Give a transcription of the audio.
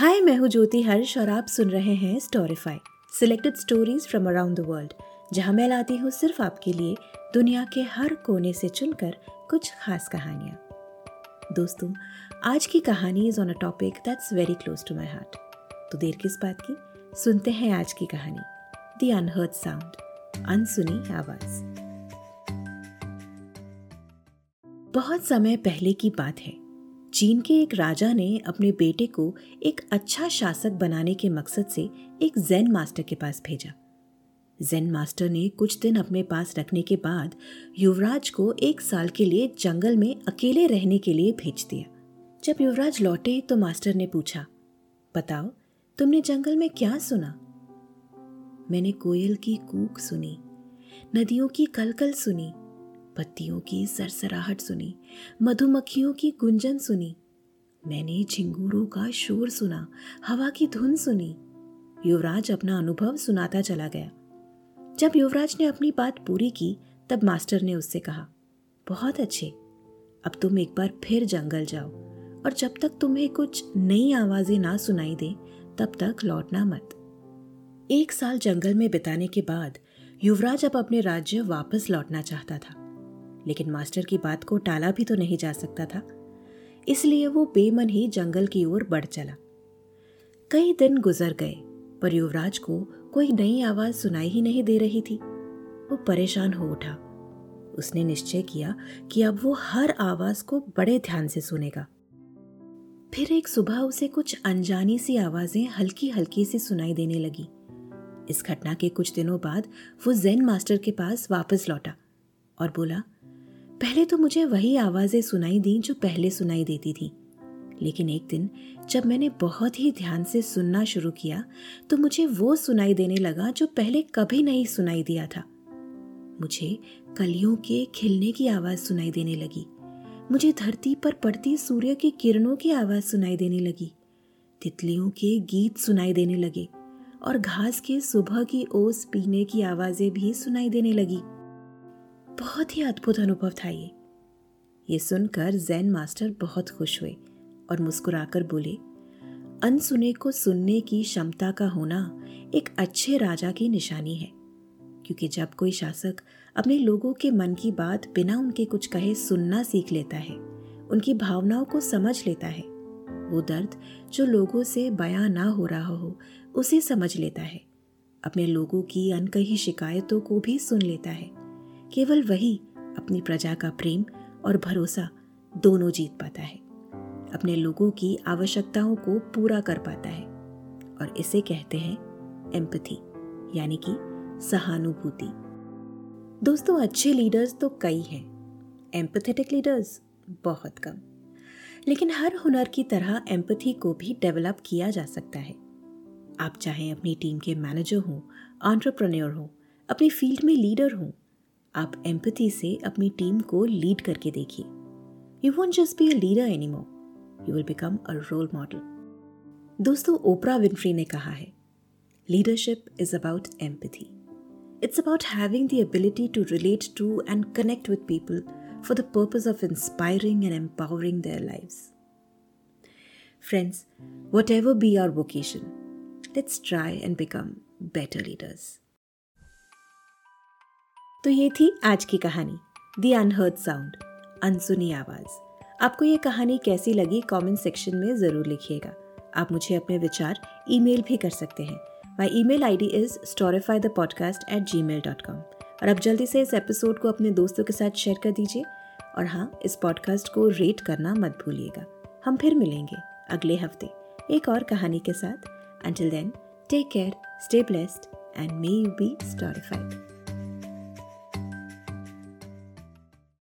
हाय मैं हूँ ज्योति हर्ष और आप सुन रहे हैं Storify selected stories from around the world जहाँ मैं लाती हूँ सिर्फ़ आपके लिए दुनिया के हर कोने से चुनकर कुछ खास कहानियाँ। दोस्तों, आज की कहानी is on a topic that's very close to my heart तो देर किस बात की? सुनते हैं आज की कहानी। द अनहर्ड साउंड अनसुनी आवाज़। बहुत समय पहले की बात है। चीन के एक राजा ने अपने बेटे को एक अच्छा शासक बनाने के मकसद से एक जैन मास्टर के पास भेजा। जैन मास्टर ने कुछ दिन अपने पास रखने के बाद युवराज को एक साल के लिए जंगल में अकेले रहने के लिए भेज दिया। जब युवराज लौटे तो मास्टर ने पूछा, बताओ, तुमने जंगल में क्या सुना? मैंने कोयल की कूक सुनी, नदियों की कलकल सुनी पत्तियों की सरसराहट सुनी, मधुमक्खियों की गुंजन सुनी। मैंने झिंगूरों का शोर सुना, हवा की धुन सुनी। युवराज अपना अनुभव सुनाता चला गया। जब युवराज ने अपनी बात पूरी की, तब मास्टर ने उससे कहा, बहुत अच्छे। अब तुम एक बार फिर जंगल जाओ और जब तक तुम्हें कुछ नई आवाज़ें ना सुनाई दे, तब तक लौटना मत। एक साल जंगल में बिताने के बाद युवराज अब अपने राज्य वापस लौटना चाहता था। लेकिन मास्टर की बात को टाला भी तो नहीं जा सकता था। इसलिए वो बेमन ही जंगल की ओर बढ़ चला। कई दिन गुजर गए, पर युवराज को कोई नई आवाज़ सुनाई ही नहीं दे रही थी। वो परेशान हो उठा। उसने निश्चय किया कि अब वो हर आवाज़ को बड़े ध्यान से सुनेगा। फिर एक सुबह उसे कुछ अनजानी सी आवाज़ें हल्की हल्की सी सुनाई देने लगी। इस घटना के कुछ दिनों बाद वो जैन मास्टर के पास वापस लौटा और बोला पहले तो मुझे वही आवाज़ें सुनाई दी जो पहले सुनाई देती थी। लेकिन एक दिन, जब मैंने बहुत ही ध्यान से सुनना शुरू किया तो मुझे वो सुनाई देने लगा जो पहले कभी नहीं सुनाई दिया था। मुझे कलियों के खिलने की आवाज़ सुनाई देने लगी। मुझे धरती पर पड़ती सूर्य की किरणों की आवाज़ सुनाई देने लगी। तितलियों के गीत सुनाई देने लगे और घास के सुबह की ओस पीने की आवाज़ें भी सुनाई देने लगी। बहुत ही अद्भुत अनुभव था ये। ये सुनकर जैन मास्टर बहुत खुश हुए और मुस्कुराकर बोले, अनसुने को सुनने की क्षमता का होना एक अच्छे राजा की निशानी है, क्योंकि जब कोई शासक अपने लोगों के मन की बात बिना उनके कुछ कहे सुनना सीख लेता है, उनकी भावनाओं को समझ लेता है, वो दर्द जो लोगों से बयां ना हो रहा हो, उसे समझ लेता है, अपने लोगों की अनकही शिकायतों को भी सुन लेता है। केवल वही अपनी प्रजा का प्रेम और भरोसा दोनों जीत पाता है। अपने लोगों की आवश्यकताओं को पूरा कर पाता है और इसे कहते हैं एम्पथी यानी कि सहानुभूति। दोस्तों, अच्छे लीडर्स तो कई हैं। एम्पथेटिक लीडर्स बहुत कम। लेकिन हर हुनर की तरह एम्पथी को भी डेवलप किया जा सकता है। आप चाहे अपनी टीम के मैनेजर हों ऑन्टरप्रन्योर हों, अपनी फ़ील्ड में लीडर हों आप एम्पथी से अपनी टीम को लीड करके देखिए you won't just be a leader any more you will become a role model दोस्तों ओपरा विनफ्री ने कहा है leadership is about empathy it's about having the ability to relate to and connect with people for the purpose of inspiring and empowering their lives. Friends, whatever be our vocation, let's try and become better leaders. तो ये थी आज की कहानी दी unheard sound अनसुनी आवाज़। आपको ये कहानी कैसी लगी कमेंट सेक्शन में ज़रूर लिखिएगा। आप मुझे अपने विचार ईमेल भी कर सकते हैं। My email I D is Storify the podcast at Gmail dot com और अब जल्दी से इस एपिसोड को अपने दोस्तों के साथ शेयर कर दीजिए। और हाँ इस पॉडकास्ट को रेट करना मत भूलिएगा। हम फिर मिलेंगे अगले हफ़्ते एक और कहानी के साथ। Until then take care stay blessed and may you be storified